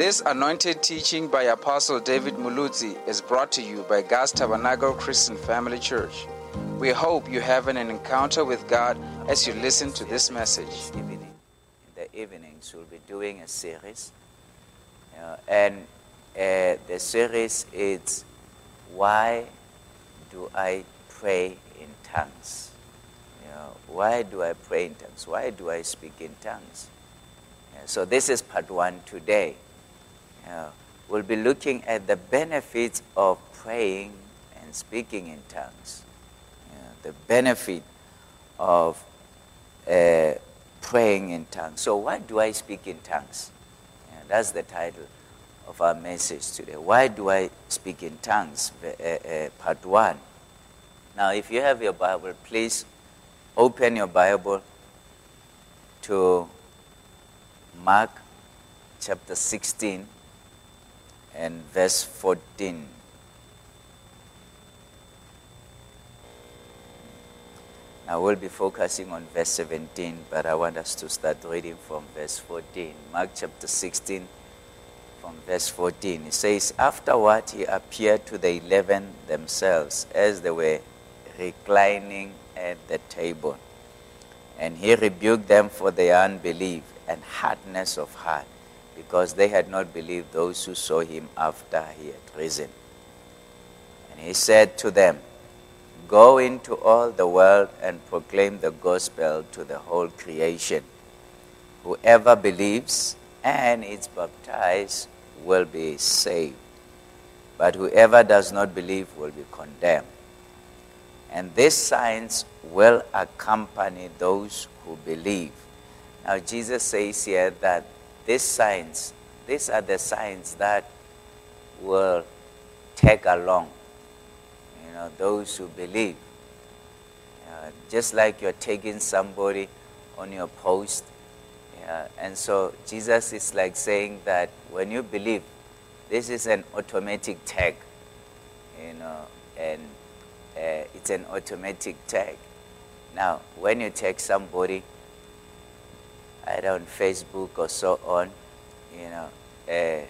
This anointed teaching by Apostle David Muluzi is brought to you by God's Tabernacle Christian Family Church. We hope you have an encounter with God as you listen to this message. Evening, in the evenings, we'll be doing a series, uh, and uh, the series is "Why Do I Pray in Tongues?" Why do I pray in tongues? Why do I speak in tongues? Yeah, so this is part one today. Uh, we'll be looking at the benefits of praying and speaking in tongues. The benefit of uh, praying in tongues. So, why do I speak in tongues? That's the title of our message today. Why do I speak in tongues? Uh, uh, part one. Now, if you have your Bible, please open your Bible to Mark chapter 16 and verse 14. Now we'll be focusing on verse 17, but I want us to start reading from verse 14. Mark chapter 16, from verse 14. It says, Afterward he appeared to the eleven themselves as they were reclining at the table. And he rebuked them for their unbelief and hardness of heart, because they had not believed those who saw him after he had risen. And he said to them, Go into all the world and proclaim the gospel to the whole creation. Whoever believes and is baptized will be saved, but whoever does not believe will be condemned. And these signs will accompany those who believe. Now, Jesus says here that these signs, these are the signs that will take along, you know, those who believe. Uh, just like you're taking somebody on your post. Yeah, and so Jesus is like saying that when you believe, this is an automatic tag, you know, and uh, it's an automatic tag. Now, when you take somebody, either on Facebook or so on, you know, uh,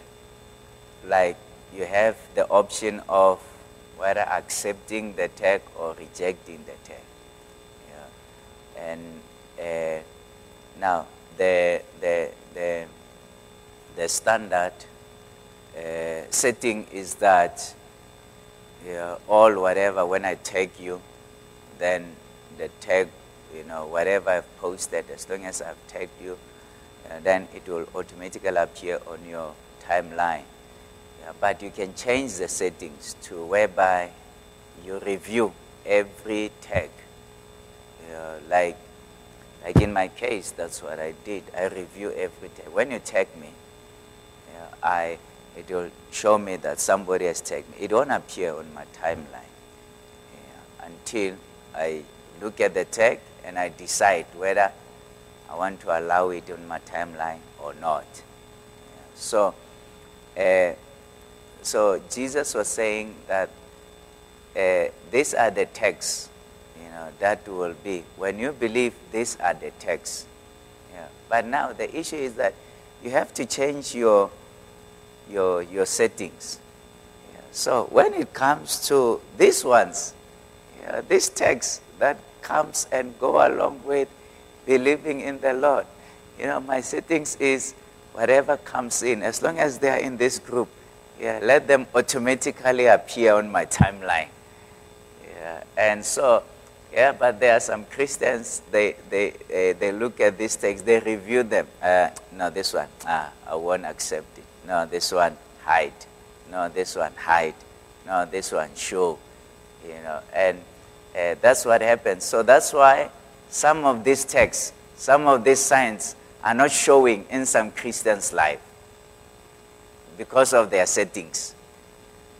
like you have the option of whether accepting the tag or rejecting the tag. Yeah. And uh, now the the the the standard uh, setting is that yeah, all whatever when I tag you, then the tag, you know, whatever I've posted, as long as I've tagged you, uh, then it will automatically appear on your timeline. Yeah, but you can change the settings to whereby you review every tag. Yeah, like, like in my case, that's what I did. I review every tag. When you tag me, yeah, I it will show me that somebody has tagged me. It won't appear on my timeline yeah, until I look at the tag and I decide whether I want to allow it on my timeline or not. So, uh, so Jesus was saying that uh, these are the texts, you know, that will be when you believe these are the texts. Yeah. But now the issue is that you have to change your your, your settings. Yeah. So when it comes to these ones, yeah, this text that comes and go along with believing in the Lord, you know, my settings is whatever comes in, as long as they are in this group, yeah, let them automatically appear on my timeline. Yeah, and so, yeah, but there are some Christians, they, they, uh, they look at these texts, they review them. Uh, no, this one, ah, I won't accept it. No, this one, hide. No, this one, hide. No, this one, show. You know, and uh, that's what happens. So that's why some of these texts, some of these signs are not showing in some Christians' life because of their settings.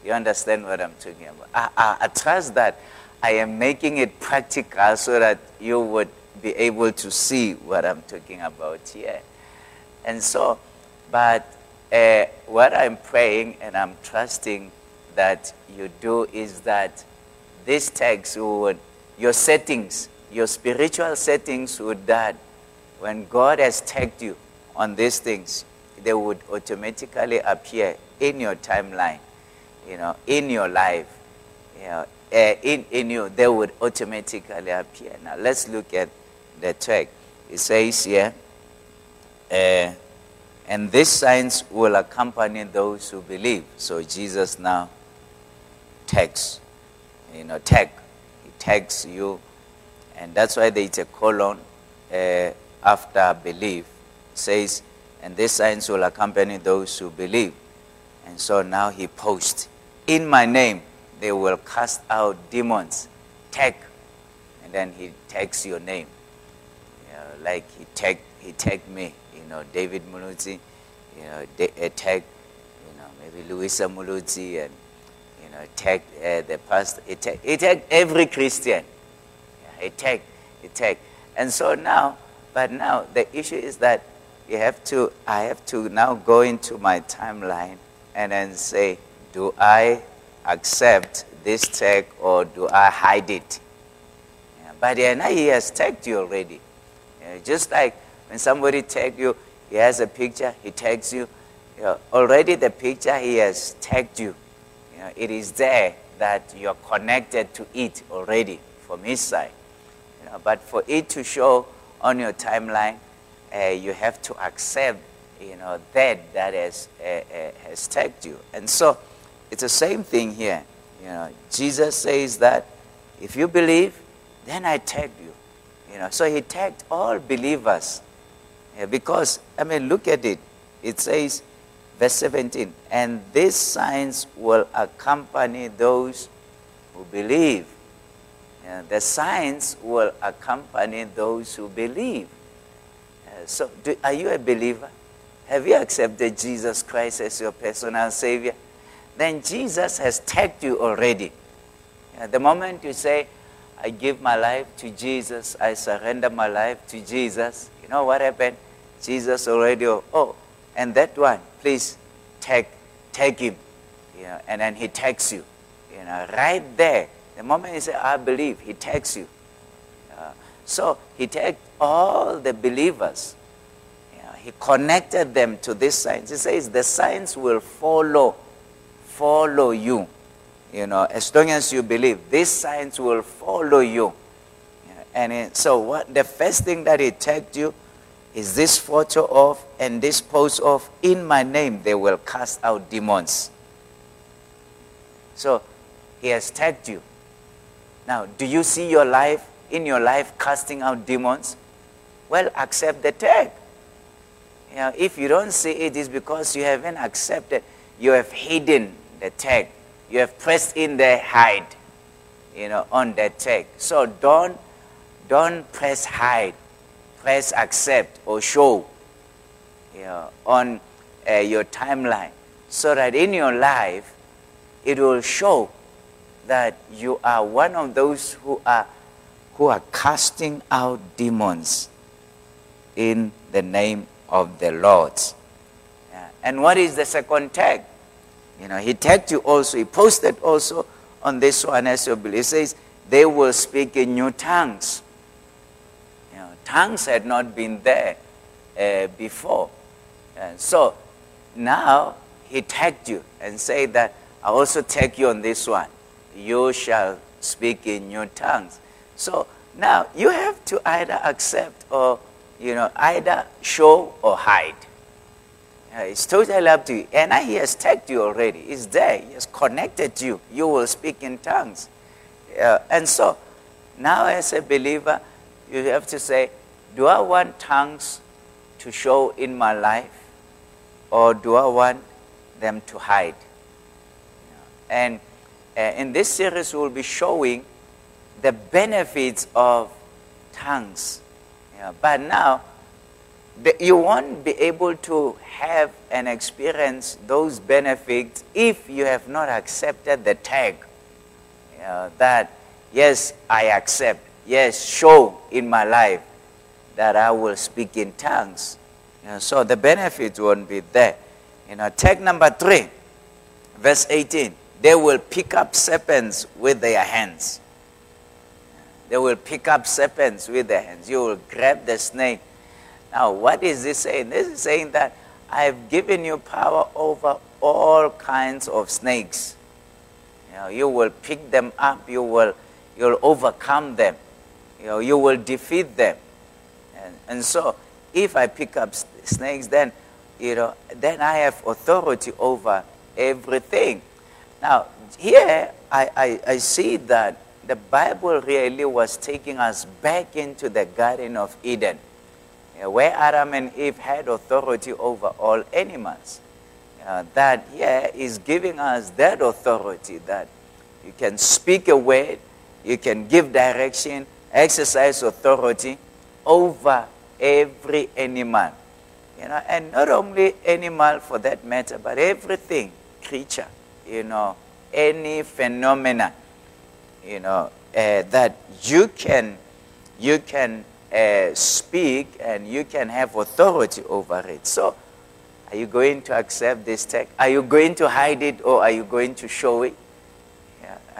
You understand what I'm talking about? I, I, I trust that I am making it practical so that you would be able to see what I'm talking about here. And so, but uh, what I'm praying and I'm trusting that you do is that these tags would, your settings, your spiritual settings would that when God has tagged you on these things, they would automatically appear in your timeline, you know, in your life, you know, uh, in, in you, they would automatically appear. Now let's look at the text. It says here, uh, and these signs will accompany those who believe. So Jesus now tags, you know, tag. He tags you. And that's why there is a colon uh, after belief. It says, and these signs will accompany those who believe. And so now he posts, in my name they will cast out demons. Tag. And then he tags your name. You know, like he tagged, he tagged me you know, David Mulutsi, you know, de- uh, tag, you know, maybe Luisa Mulutsi, and, you know, tag uh, the pastor. He tag every Christian. Yeah, tag, he. And so now, but now the issue is that you have to, I have to now go into my timeline and then say, do I accept this tag or do I hide it? Yeah, but yeah, he has tagged you already. Yeah, just like when somebody tags you, he has a picture, he tags you. you know, already the picture he has tagged you. You know, it is there that you're connected to it already from his side. You know, but for it to show on your timeline, uh, you have to accept you know, that that has, uh, uh, has tagged you. And so it's the same thing here. You know, Jesus says that if you believe, then I tagged you. You know, so he tagged all believers yeah, because, I mean, look at it. It says, verse 17, and these signs will accompany those who believe. The signs will accompany those who believe. Uh, so, do, are you a believer? Have you accepted Jesus Christ as your personal Savior? Then Jesus has tagged you already. Yeah, the moment you say, I give my life to Jesus, I surrender my life to Jesus, you know what happened? Jesus already, oh, and that one, please take, take him. You know, and then he takes you. You know, right there. The moment he said, I believe, he takes you. Uh, so he takes all the believers. You know, he connected them to this science. He says the science will follow, follow you. You know, as long as you believe, this science will follow you. And so, what the first thing that he tagged you is this photo of and this post of in my name they will cast out demons. So, he has tagged you. Now, do you see your life in your life casting out demons? Well, accept the tag. You know, if you don't see it's because you haven't accepted. You have hidden the tag. You have pressed in the hide, you know, on the tag. So don't don't press hide, press accept or show you know, on uh, your timeline so that in your life it will show that you are one of those who are, who are casting out demons in the name of the Lord. Yeah. And what is the second tag? You know, he tagged you also, he posted also on this one as you believe. He says, they will speak in new tongues tongues had not been there uh, before. And so now he tagged you and said that I also tag you on this one. You shall speak in new tongues. So now you have to either accept or, you know, either show or hide. Uh, it's totally up to you. And he has tagged you already. It's there. He has connected you. You will speak in tongues. Uh, and so now as a believer, you have to say, do I want tongues to show in my life or do I want them to hide? And uh, in this series, we'll be showing the benefits of tongues. Yeah, but now, the, you won't be able to have and experience those benefits if you have not accepted the tag that, yes, I accept, yes, show in my life that I will speak in tongues. You know, so the benefit won't be there. You know, take number three, verse 18. They will pick up serpents with their hands. They will pick up serpents with their hands. You will grab the snake. Now, what is this saying? This is saying that I've given you power over all kinds of snakes. You, know, you will pick them up, you will you'll overcome them, you, know, you will defeat them. And, and so, if I pick up snakes, then, you know, then I have authority over everything. Now, here I, I, I see that the Bible really was taking us back into the Garden of Eden, where Adam and Eve had authority over all animals. Uh, that yeah is giving us that authority that you can speak a word, you can give direction, exercise authority over every animal. You know, and not only animal for that matter, but everything, creature, you know, any phenomena, you know, uh, that you can, you can uh, speak and you can have authority over it. So, are you going to accept this text? Are you going to hide it or are you going to show it?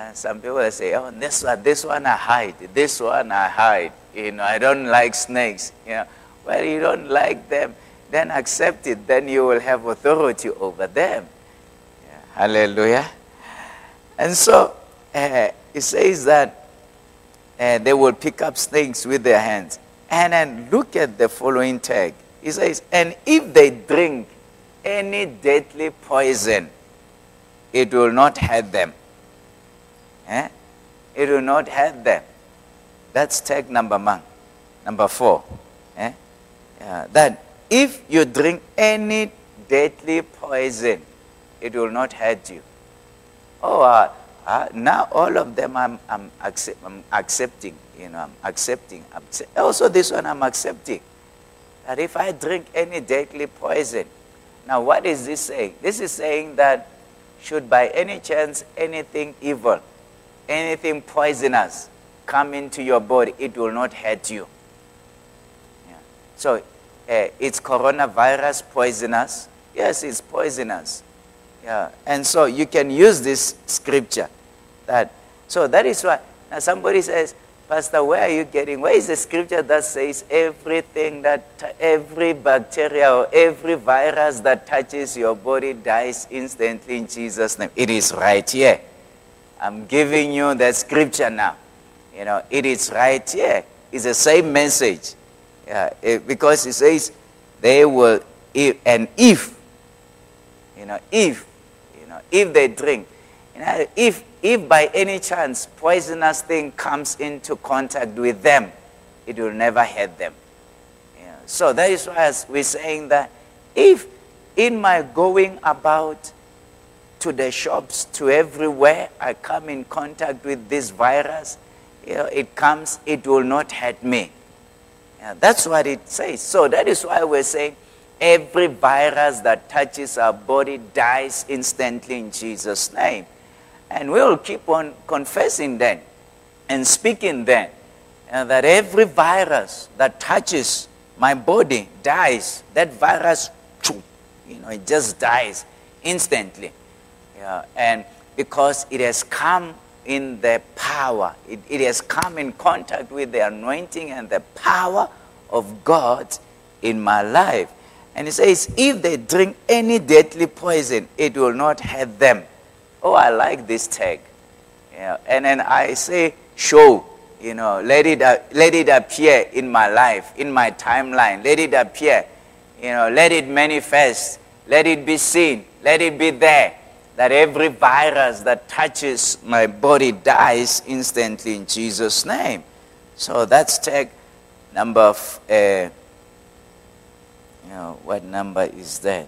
And some people say, oh, this one, this one I hide, this one I hide. You know, I don't like snakes. You know, well, you don't like them, then accept it. Then you will have authority over them. Yeah. Hallelujah. And so uh, it says that uh, they will pick up snakes with their hands. And then look at the following tag. It says, and if they drink any deadly poison, it will not hurt them. Eh? It will not hurt them. That's tag number one. Number four. Eh? Yeah, that if you drink any deadly poison, it will not hurt you. Oh, uh, uh, now all of them I'm, I'm, accept, I'm accepting. You know, I'm accepting. Also, this one I'm accepting. That if I drink any deadly poison, now, what is this saying? This is saying that should by any chance anything evil, anything poisonous come into your body, it will not hurt you. Yeah. So, uh, it's coronavirus poisonous? Yes, it's poisonous. Yeah. And so you can use this scripture. That, so that is why now somebody says, Pastor, where are you getting? Where is the scripture that says everything that, every bacteria or every virus that touches your body dies instantly in Jesus' name? It is right here. I'm giving you the scripture now. You know, it is right here. It's the same message. Yeah, it, because it says they will, if, and if, you know, if, you know, if they drink, you know, if if by any chance poisonous thing comes into contact with them, it will never hurt them. Yeah. So that is why we're saying that if in my going about to the shops, to everywhere, I come in contact with this virus, you know, it comes, it will not hurt me. Yeah, that's what it says. So that is why we're saying every virus that touches our body dies instantly in Jesus' name. And we will keep on confessing then and speaking then uh, that every virus that touches my body dies. That virus, you know, it just dies instantly. Yeah, and because it has come in the power, it, it has come in contact with the anointing and the power of God in my life. And he says, if they drink any deadly poison, it will not hurt them oh, I like this tag. Yeah. And then I say, show, you know, let it, uh, let it appear in my life, in my timeline. Let it appear, you know, let it manifest. Let it be seen. Let it be there. That every virus that touches my body dies instantly in Jesus' name. So that's tag number, of, uh, you know, what number is that?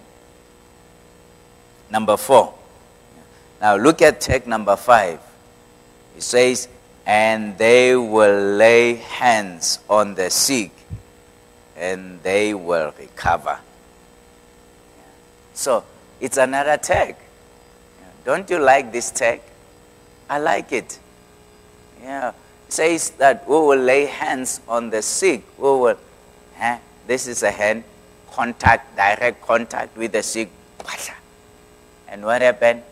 Number four. Now look at text number five. It says, and they will lay hands on the sick and they will recover. So it's another tag. Don't you like this tag? I like it. Yeah. It says that we will lay hands on the sick. We will, eh? this is a hand, contact, direct contact with the sick. And what happened?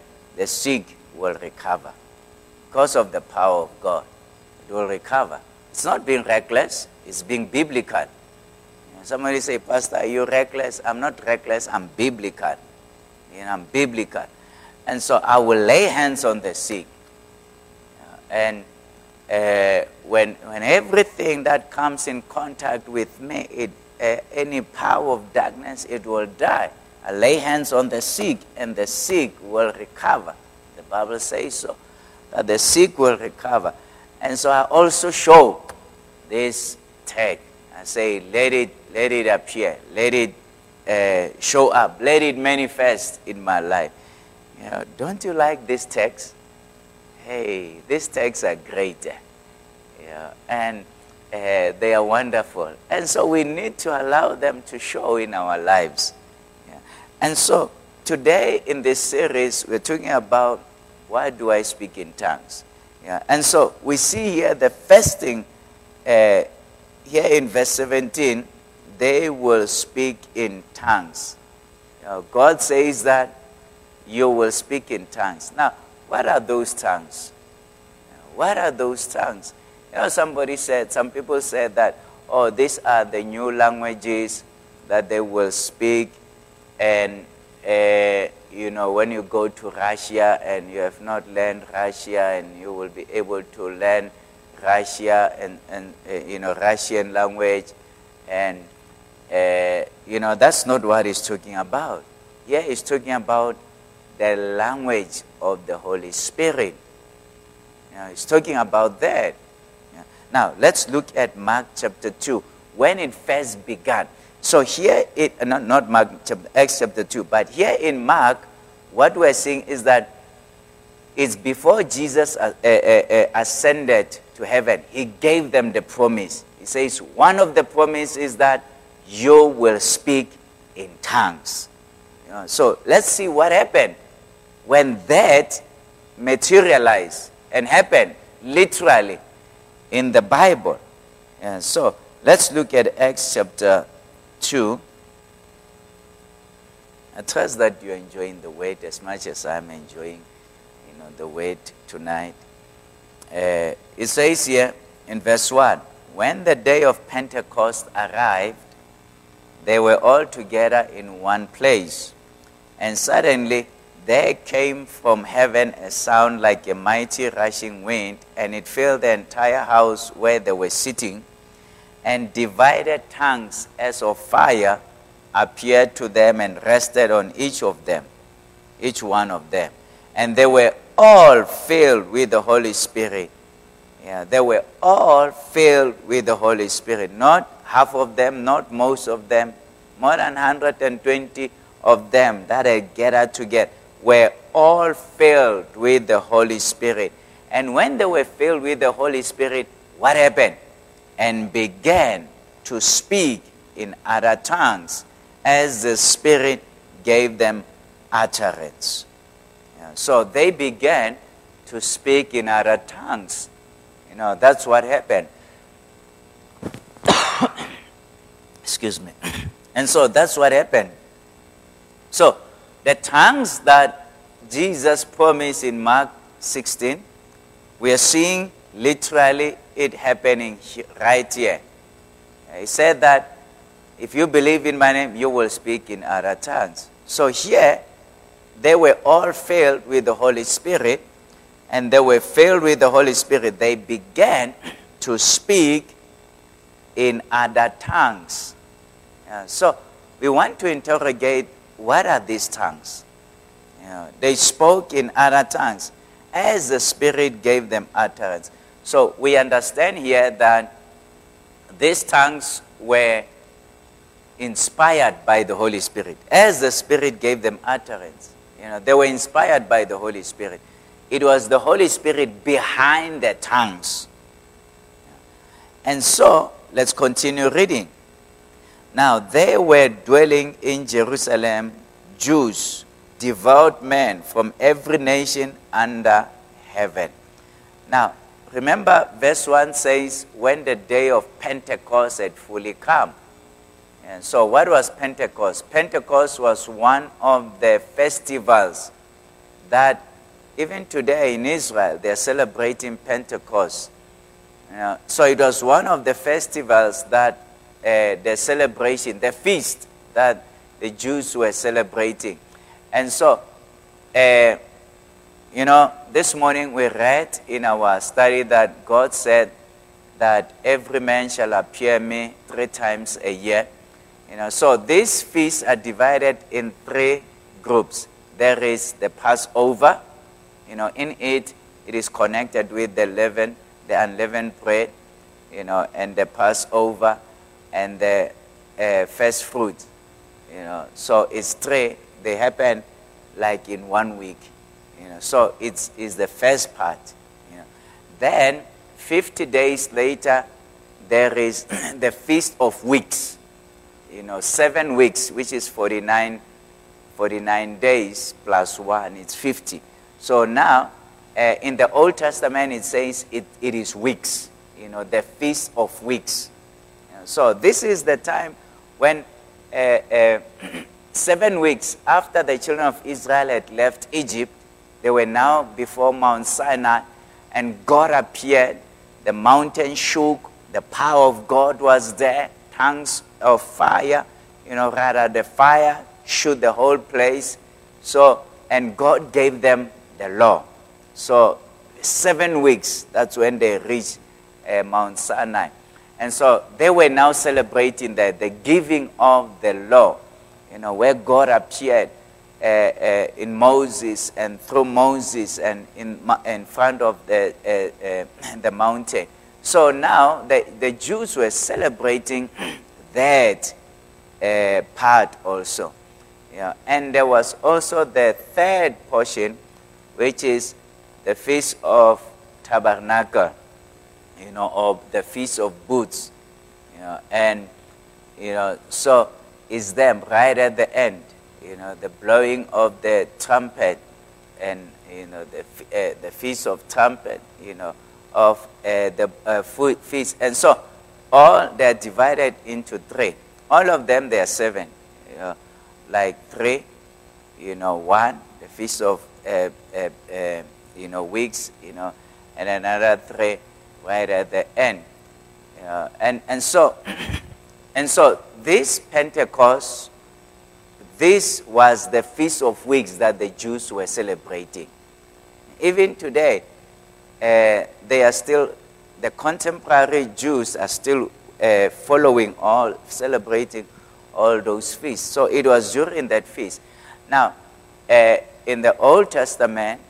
the sick will recover. Because of the power of God, it will recover. It's not being reckless, it's being biblical. Somebody say, Pastor, are you reckless? I'm not reckless, I'm biblical. You know, I'm biblical. And so I will lay hands on the sick. And uh, when, when everything that comes in contact with me, it, uh, any power of darkness, it will die. I lay hands on the sick, and the sick will recover. The Bible says so, that the sick will recover. And so I also show this text. I say, let it, let it appear, let it uh, show up, let it manifest in my life. You know, don't you like this text? Hey, these texts are great. Yeah, and uh, they are wonderful. And so we need to allow them to show in our lives. Yeah. And so today in this series, we're talking about why do I speak in tongues? Yeah. And so we see here the first thing uh, here in verse 17, they will speak in tongues. You know, God says that you will speak in tongues. Now, what are those tongues? What are those tongues? You know, somebody said, some people said that, oh, these are the new languages that they will speak. And, uh, you know, when you go to Russia and you have not learned Russia and you will be able to learn Russia and, and uh, you know, Russian language. And, uh, you know, that's not what he's talking about. Here he's talking about the language of the Holy Spirit. You know, he's talking about that. Now, let's look at Mark chapter 2, when it first began. So here, it, not, not Mark, chapter, Acts chapter 2, but here in Mark, what we're seeing is that it's before Jesus uh, uh, uh, ascended to heaven, he gave them the promise. He says, one of the promises is that you will speak in tongues. You know, so let's see what happened when that materialized and happened literally in the Bible. And so let's look at Acts chapter 2. I trust that you're enjoying the word as much as I'm enjoying you know, the word tonight. Uh, it says here in verse 1 When the day of Pentecost arrived, they were all together in one place. And suddenly there came from heaven a sound like a mighty rushing wind, and it filled the entire house where they were sitting. And divided tongues as of fire appeared to them and rested on each of them, each one of them. And they were all filled with the Holy Spirit. Yeah, they were all filled with the Holy Spirit. Not half of them, not most of them, more than 120 of them that had gathered together were all filled with the Holy Spirit. And when they were filled with the Holy Spirit, what happened? And began to speak in other tongues as the Spirit gave them utterance. So they began to speak in other tongues. You know, that's what happened. Excuse me. And so that's what happened. So the tongues that Jesus promised in Mark 16, we are seeing literally it happening right here. He said that if you believe in my name, you will speak in other tongues. So here, they were all filled with the Holy Spirit, and they were filled with the Holy Spirit. They began to speak in other tongues. Yeah, so we want to interrogate what are these tongues? You know, they spoke in other tongues as the Spirit gave them utterance. So we understand here that these tongues were inspired by the Holy Spirit. As the Spirit gave them utterance, you know, they were inspired by the Holy Spirit. It was the Holy Spirit behind the tongues. And so, let's continue reading. Now, there were dwelling in Jerusalem Jews, devout men from every nation under heaven. Now, remember, verse 1 says, when the day of Pentecost had fully come. And so, what was Pentecost? Pentecost was one of the festivals that even today in Israel they're celebrating Pentecost. You know, so, it was one of the festivals that uh, the celebration, the feast that the Jews were celebrating. And so, uh, you know, this morning we read in our study that God said that every man shall appear me three times a year. You know, so these feasts are divided in three groups. There is the Passover. You know, in it, it is connected with the leaven, the unleavened bread, you know, and the Passover and the uh, first fruit. You know, so it's three. They happen like in one week. You know, so it's, it's the first part. You know. Then, 50 days later, there is the Feast of Weeks. You know, seven weeks, which is 49, 49 days plus one, it's 50. So now, uh, in the Old Testament, it says it, it is weeks. You know, the Feast of Weeks. So this is the time when uh, uh, seven weeks after the children of Israel had left Egypt, they were now before Mount Sinai, and God appeared. The mountain shook. The power of God was there. Tongues of fire, you know, rather the fire shoot the whole place. So, and God gave them the law. So, seven weeks, that's when they reached uh, Mount Sinai. And so they were now celebrating the, the giving of the law, you know, where God appeared uh, uh, in Moses and through Moses and in, in front of the, uh, uh, the mountain. So now the, the Jews were celebrating that uh, part also. Yeah. And there was also the third portion, which is the Feast of Tabernacle you know, of the Feast of Booths. You know, and, you know, so it's them right at the end, you know, the blowing of the trumpet and, you know, the, uh, the Feast of Trumpet, you know, of uh, the uh, feast. And so all they're divided into three. All of them, they are seven. You know, like three, you know, one, the Feast of, uh, uh, uh, you know, weeks, you know, and another three, right at the end. And, and, so, and so this Pentecost, this was the Feast of Weeks that the Jews were celebrating. Even today, uh, they are still, the contemporary Jews are still uh, following all, celebrating all those feasts. So it was during that feast. Now, uh, in the Old Testament,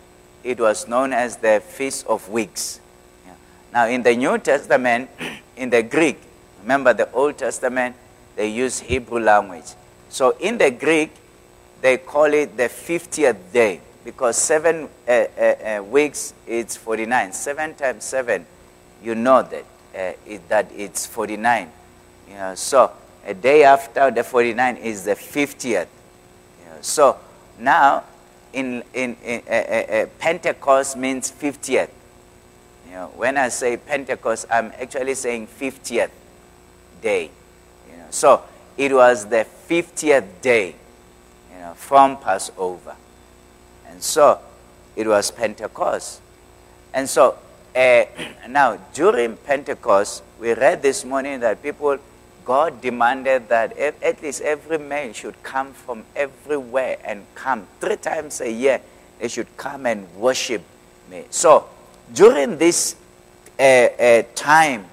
it was known as the Feast of Weeks. Now, in the New Testament, in the Greek, remember the Old Testament, they use Hebrew language. So, in the Greek, they call it the 50th day because seven uh, uh, uh, weeks it's 49. Seven times seven, you know that, uh, it, that it's 49. You know, so, a day after the 49 is the 50th. You know, so, now, in, in, in uh, uh, Pentecost means 50th. You know, when I say Pentecost, I'm actually saying 50th day. You know, so it was the 50th day you know, from Passover. And so it was Pentecost. And so uh, now during Pentecost, we read this morning that people, God demanded that at least every man should come from everywhere and come three times a year. They should come and worship me. So during this uh, uh, time,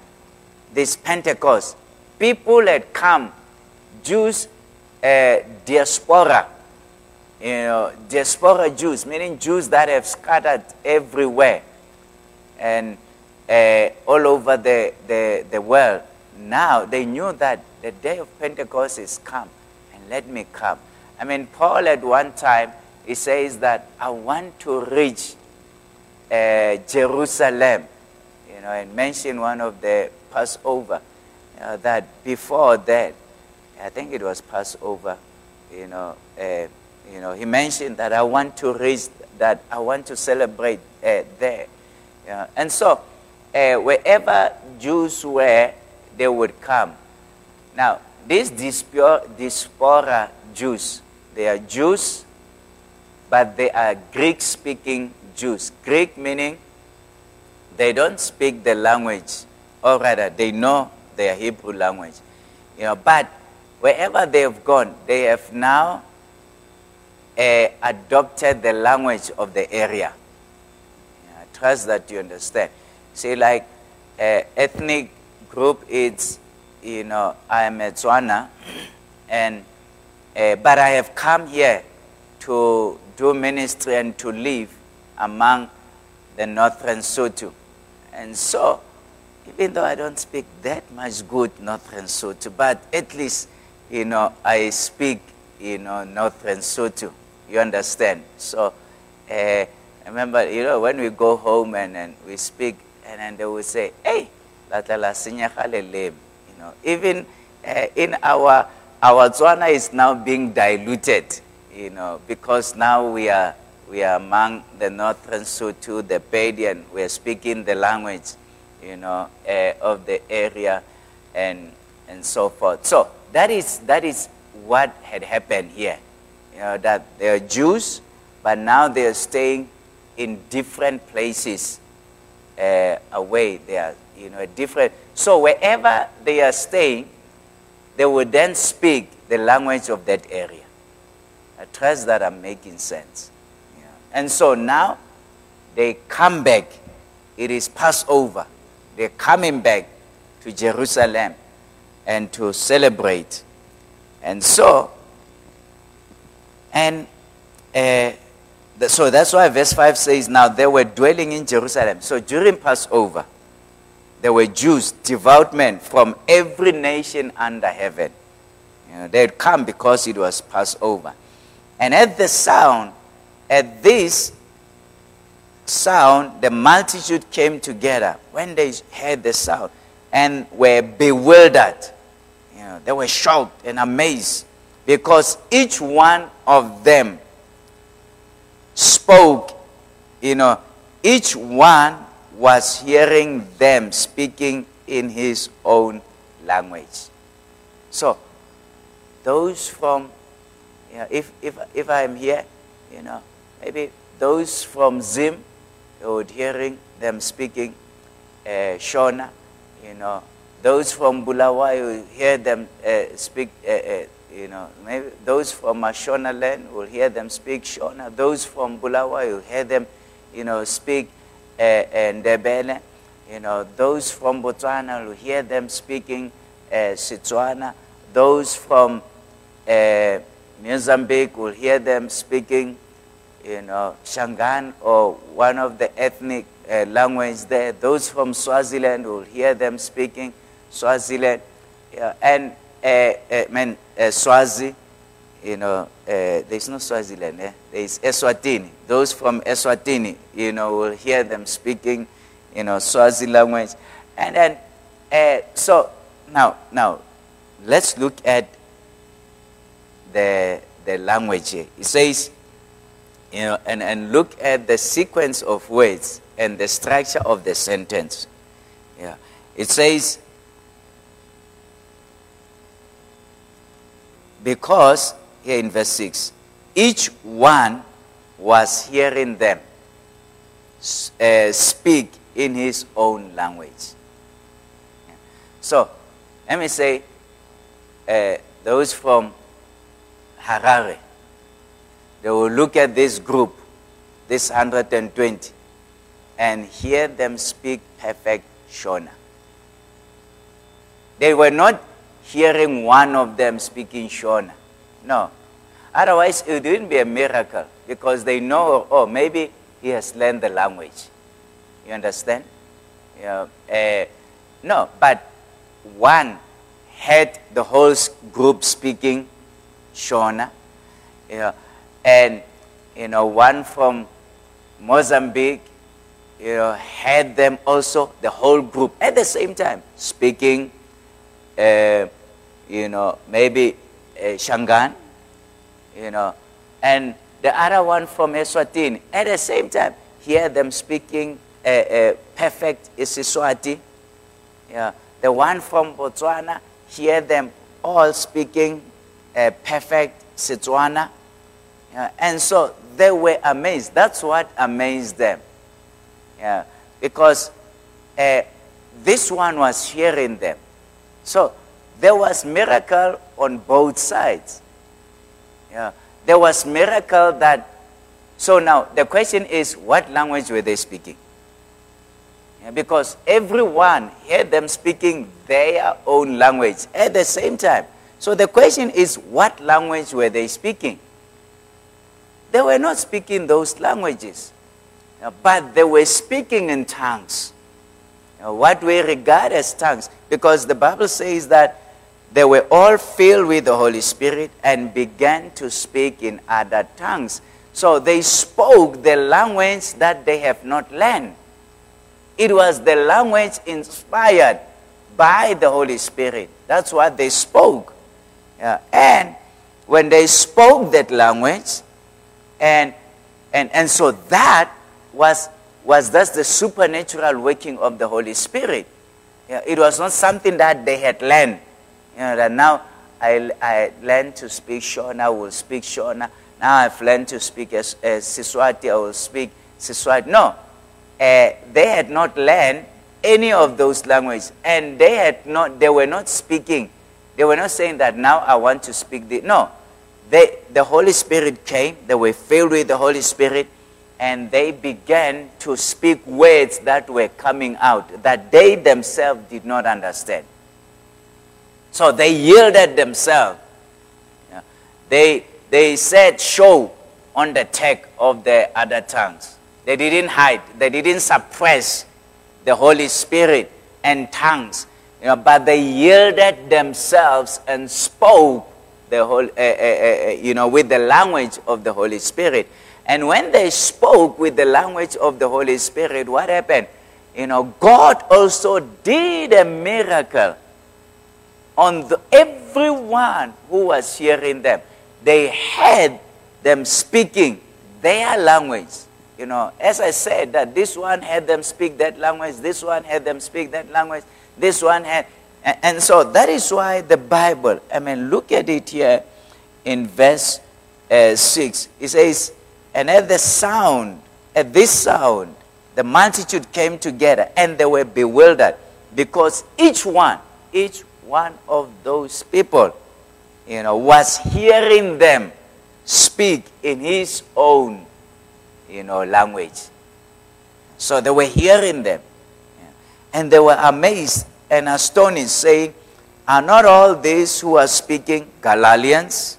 this Pentecost, people had come, Jews, uh, diaspora, you know, diaspora Jews, meaning Jews that have scattered everywhere and uh, all over the, the, the world. Now they knew that the day of Pentecost is come, and let me come. I mean, Paul at one time, he says that I want to reach uh, Jerusalem, you know, and mention one of the Passover, uh, that before that, I think it was Passover, you know, uh, you know, he mentioned that I want to raise, that I want to celebrate uh, there. and so, uh, wherever Jews were, they would come. Now, these diaspora Jews, they are Jews, but they are Greek speaking Jews. Greek meaning they don't speak the language, or rather, they know their Hebrew language. You know, but wherever they have gone, they have now uh, adopted the language of the area. Yeah, I trust that you understand. See, like uh, ethnic group, it's you know I am a Tswana, and uh, but I have come here to do ministry and to live among the Northern Sotho, and so even though I don't speak that much good Northern Sotho, but at least you know I speak you know Northern Sotho. You understand? So, uh, remember, you know, when we go home and, and we speak, and then they will say, hey, You know, even uh, in our, our Tswana is now being diluted, you know, because now we are, we are among the Northern Sotho, the Padian, we are speaking the language, you know, uh, of the area and, and so forth. So that is, that is what had happened here you know, that they are Jews, but now they are staying in different places uh, away. They are, you know, different. So wherever they are staying, they will then speak the language of that area. I trust that I'm making sense. And so now they come back. It is Passover. They're coming back to Jerusalem and to celebrate. And so and uh, so that's why verse 5 says, Now they were dwelling in Jerusalem. So during Passover, there were Jews, devout men from every nation under heaven. You know, they had come because it was Passover. And at the sound, at this sound, the multitude came together when they heard the sound and were bewildered. You know, they were shocked and amazed because each one of them spoke, you know, each one was hearing them speaking in his own language. So, those from, you know, if, if, if I'm here, you know, maybe those from Zim, you would hearing them speaking uh, Shona, you know, those from Bulawayo, hear them uh, speak uh, you know, maybe those from Shona land will hear them speak Shona. Those from Bulawayo hear them, you know, speak uh, Ndebele. You know, those from Botswana will hear them speaking uh, Setswana. Those from Mozambique will hear them speaking, you know, Shangaan or one of the ethnic uh, there. Those from Swaziland will hear them speaking Swaziland. Yeah, and uh, uh, uh, Swazi, you know, uh, there's no Swaziland, eh? there's Eswatini. Those from Eswatini, you know, will hear them speaking, you know, Swazi language. And then, uh, so now, now, let's look at the, the language. It says, you know, and, and look at the sequence of words and the structure of the sentence. Yeah. It says, Because, here in verse 6, each one was hearing them uh, speak in his own language. So, let me say, uh, those from Harare, they will look at this group, this 120, and hear them speak perfect Shona. They were not hearing one of them speaking Shona. No. Otherwise, it wouldn't be a miracle because they know, oh, maybe he has learned the language. You understand? Yeah. Uh, no, but one had the whole group speaking Shona. Know, and, you know, one from Mozambique, you know, had them also, the whole group, at the same time, speaking uh, you know, maybe uh, Shangaan, you know, and the other one from Eswatini. At the same time, hear them speaking uh, uh, perfect Isiswati. Yeah. The one from Botswana, hear them all speaking uh, perfect Setswana. Yeah. And so they were amazed. That's what amazed them. Yeah. Because uh, this one was hearing them. So there was miracle on both sides. Yeah. There was miracle that so now the question is what language were they speaking? Yeah, because everyone heard them speaking their own language at the same time. So the question is what language were they speaking? They were not speaking those languages, uh, but they were speaking in tongues. Uh, what we regard as tongues, because the Bible says that they were all filled with the Holy Spirit and began to speak in other tongues. So they spoke the language that they have not learned. It was the language inspired by the Holy Spirit. That's what they spoke. Yeah. And when they spoke that language, and, and, and so that was, was thus the supernatural working of the Holy Spirit. Yeah, it was not something that they had learned. You know, that now I, I learned to speak Shona, I will speak Shona. Now I've learned to speak as, as Siswati, I will speak Siswati. No, uh, they had not learned any of those languages, and they had not. They were not speaking. They were not saying that now I want to speak the. No, they, the Holy Spirit came, they were filled with the Holy Spirit, and they began to speak words that were coming out that they themselves did not understand. So they yielded themselves. They, they said, Show on the tech of the other tongues. They didn't hide, they didn't suppress the Holy Spirit and tongues, you know, but they yielded themselves and spoke the whole, uh, uh, uh, you know, with the language of the Holy Spirit. And when they spoke with the language of the Holy Spirit, what happened? You know, God also did a miracle on the, everyone who was hearing them. They heard them speaking their language. You know, as I said, that this one had them speak that language, this one had them speak that language, this one had, and so that is why the Bible, I mean, look at it here in verse uh, 6. It says, And at the sound, at this sound, the multitude came together and they were bewildered because each one, each one of those people, you know, was hearing them speak in his own, you know, language. So they were hearing them. And they were amazed and astonished, saying, Are not all these who are speaking Galileans?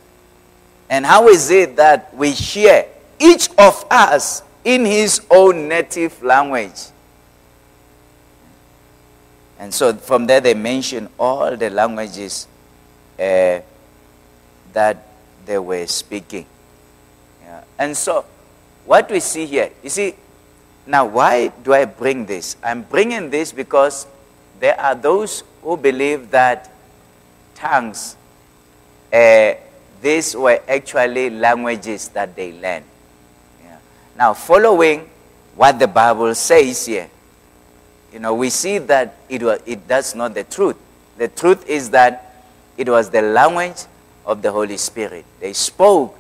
And how is it that we hear each of us in his own native language? And so from there they mention all the languages uh, that they were speaking. Yeah. And so what we see here, you see, now why do I bring this? I'm bringing this because there are those who believe that tongues, uh, these were actually languages that they learned. Yeah. Now, following what the Bible says here, you know, we see that it, was, it that's not the truth. The truth is that it was the language of the Holy Spirit. They spoke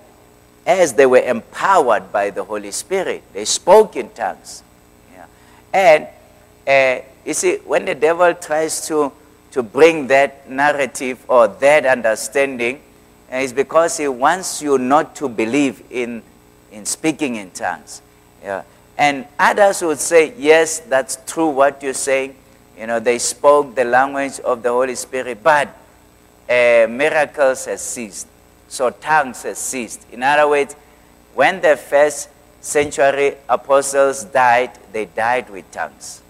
as they were empowered by the Holy Spirit. They spoke in tongues. Yeah. And uh, you see, when the devil tries to, to bring that narrative or that understanding, uh, it's because he wants you not to believe in, in speaking in tongues. Yeah. And others would say, yes, that's true what you're saying. You know, they spoke the language of the Holy Spirit, but uh, miracles ceased. So tongues ceased. In other words, when the first century apostles died, they died with tongues.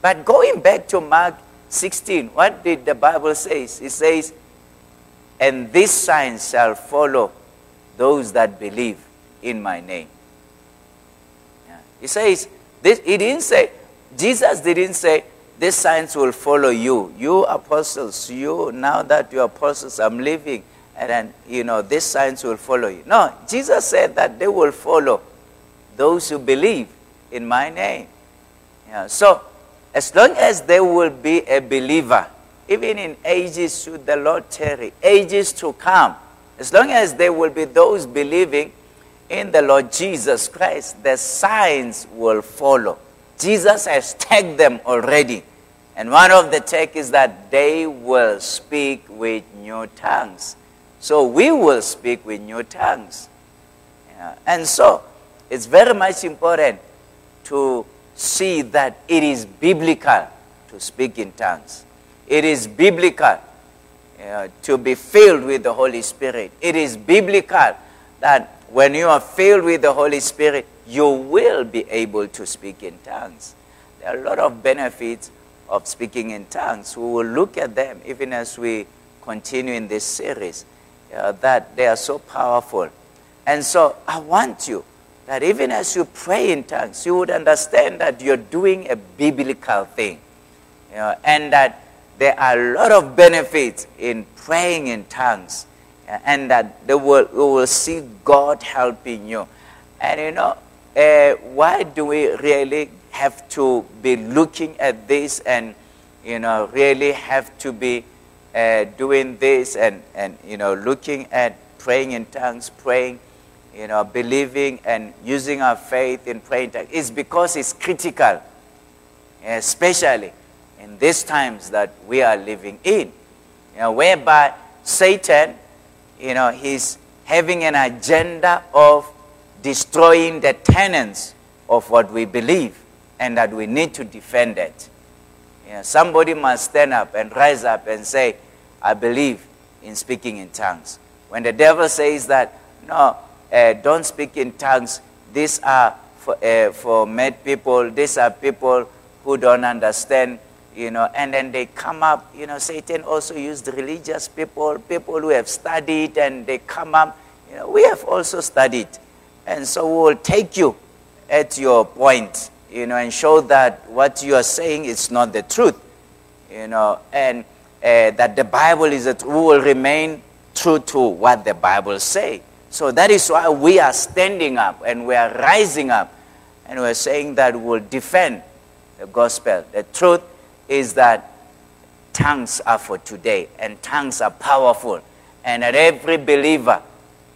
But going back to Mark 16, what did the Bible say? It says, And these signs shall follow those that believe in my name. Yeah. It says, this, it didn't say, Jesus didn't say, these signs will follow you. You apostles, you, now that you apostles, I'm leaving. And then, you know, these signs will follow you. No, Jesus said that they will follow those who believe in my name. Yeah. So, as long as there will be a believer, even in ages should the Lord tarry, ages to come, as long as there will be those believing in the Lord Jesus Christ, the signs will follow. Jesus has tagged them already. And one of the tech is that they will speak with new tongues. So we will speak with new tongues. Yeah. And so it's very much important to see that it is biblical to speak in tongues. It is biblical uh, to be filled with the Holy Spirit. It is biblical that when you are filled with the Holy Spirit, you will be able to speak in tongues. There are a lot of benefits of speaking in tongues. We will look at them even as we continue in this series, uh, that they are so powerful. And so I want you that even as you pray in tongues, you would understand that you're doing a biblical thing. You know, and that there are a lot of benefits in praying in tongues. And that they will, you will see God helping you. And you know, uh, why do we really have to be looking at this and, you know, really have to be uh, doing this and, and, you know, looking at praying in tongues, praying, you know, believing and using our faith in praying tongues is because it's critical, especially in these times that we are living in, you know, whereby Satan, you know, he's having an agenda of destroying the tenets of what we believe and that we need to defend it. You know, somebody must stand up and rise up and say, I believe in speaking in tongues. When the devil says that, no, uh, don't speak in tongues, these are for, uh, for mad people, these are people who don't understand, you know, and then they come up, you know, Satan also used religious people, people who have studied, and they come up, you know, we have also studied. And so we will take you at your point you know, and show that what you are saying is not the truth, you know, and uh, that the Bible is that we will remain true to what the Bible say. So that is why we are standing up and we are rising up and we're saying that we'll defend the gospel. The truth is that tongues are for today and tongues are powerful and that every believer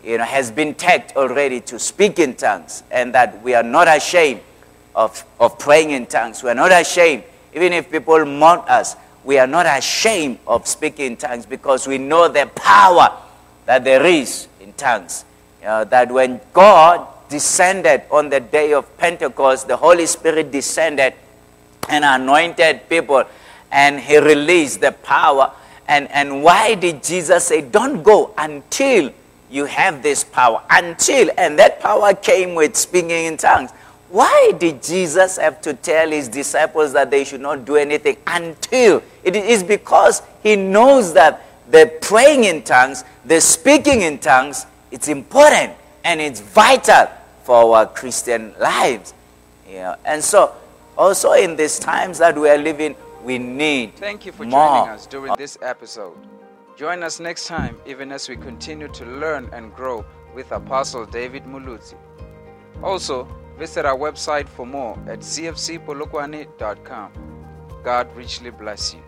you know, has been tagged already to speak in tongues and that we are not ashamed of, of praying in tongues. We are not ashamed. Even if people mock us, we are not ashamed of speaking in tongues because we know the power that there is in tongues. Know, that when God descended on the day of Pentecost, the Holy Spirit descended and anointed people and he released the power. And, and why did Jesus say, Don't go until you have this power? Until, and that power came with speaking in tongues. Why did Jesus have to tell his disciples that they should not do anything until? It is because he knows that the praying in tongues, the speaking in tongues, it's important and it's vital for our Christian lives. Yeah. And so, also in these times that we are living, we need. Thank you for more. joining us during this episode. Join us next time, even as we continue to learn and grow with Apostle David Muluzi. Also, Visit our website for more at cfcpolokwane.com. God richly bless you.